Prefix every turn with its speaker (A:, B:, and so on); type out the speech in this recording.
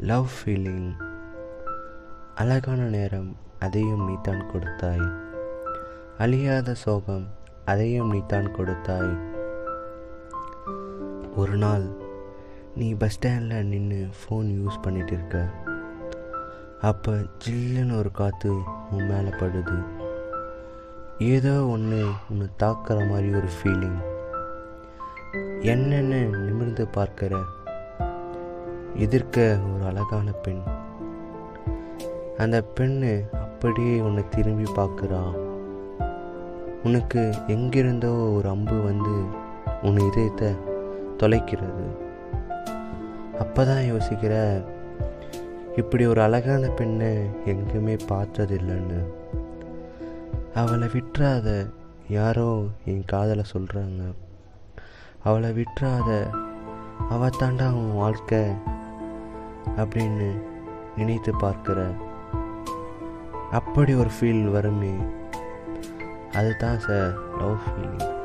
A: Love feeling அழகான நேரம் அதையும் நீத்தான் கொடுத்தாய். அழியாத சோகம் அதையும் நீத்தான் கொடுத்தாய். ஒரு நாள் நீ பஸ் ஸ்டாண்டில் நின்று ஃபோன் யூஸ் பண்ணிட்டு இருக்க. அப்போ ஜில்லுன்னு ஒரு காற்று உன் மேலே படுது. ஏதோ ஒன்று உன்னை தாக்குற மாதிரி ஒரு ஃபீலிங் என்னென்ன நிமிர்ந்து பார்க்குற எதிர்க்க ஒரு அழகான பெண். அந்த பெண்ணு அப்படியே உன்னை திரும்பி பார்க்குறா. உனக்கு எங்கிருந்தோ ஒரு அம்பு வந்து உன் இதயத்தை தொலைக்கிறது. அப்பதான் யோசிக்கிற இப்படி ஒரு அழகான பெண்ணை எங்குமே பார்த்ததில்லைன்னு. அவளை விட்டுறாத யாரோ என் காதலை சொல்கிறாங்க அவளை விட்டுறாத அவள் தாண்டா உன் வாழ்க்கை அப்படின்னு நினைத்து பார்க்குற அப்படி ஒரு ஃபீல் வருமே. அதுதான் சார் லவ் ஃபீலிங்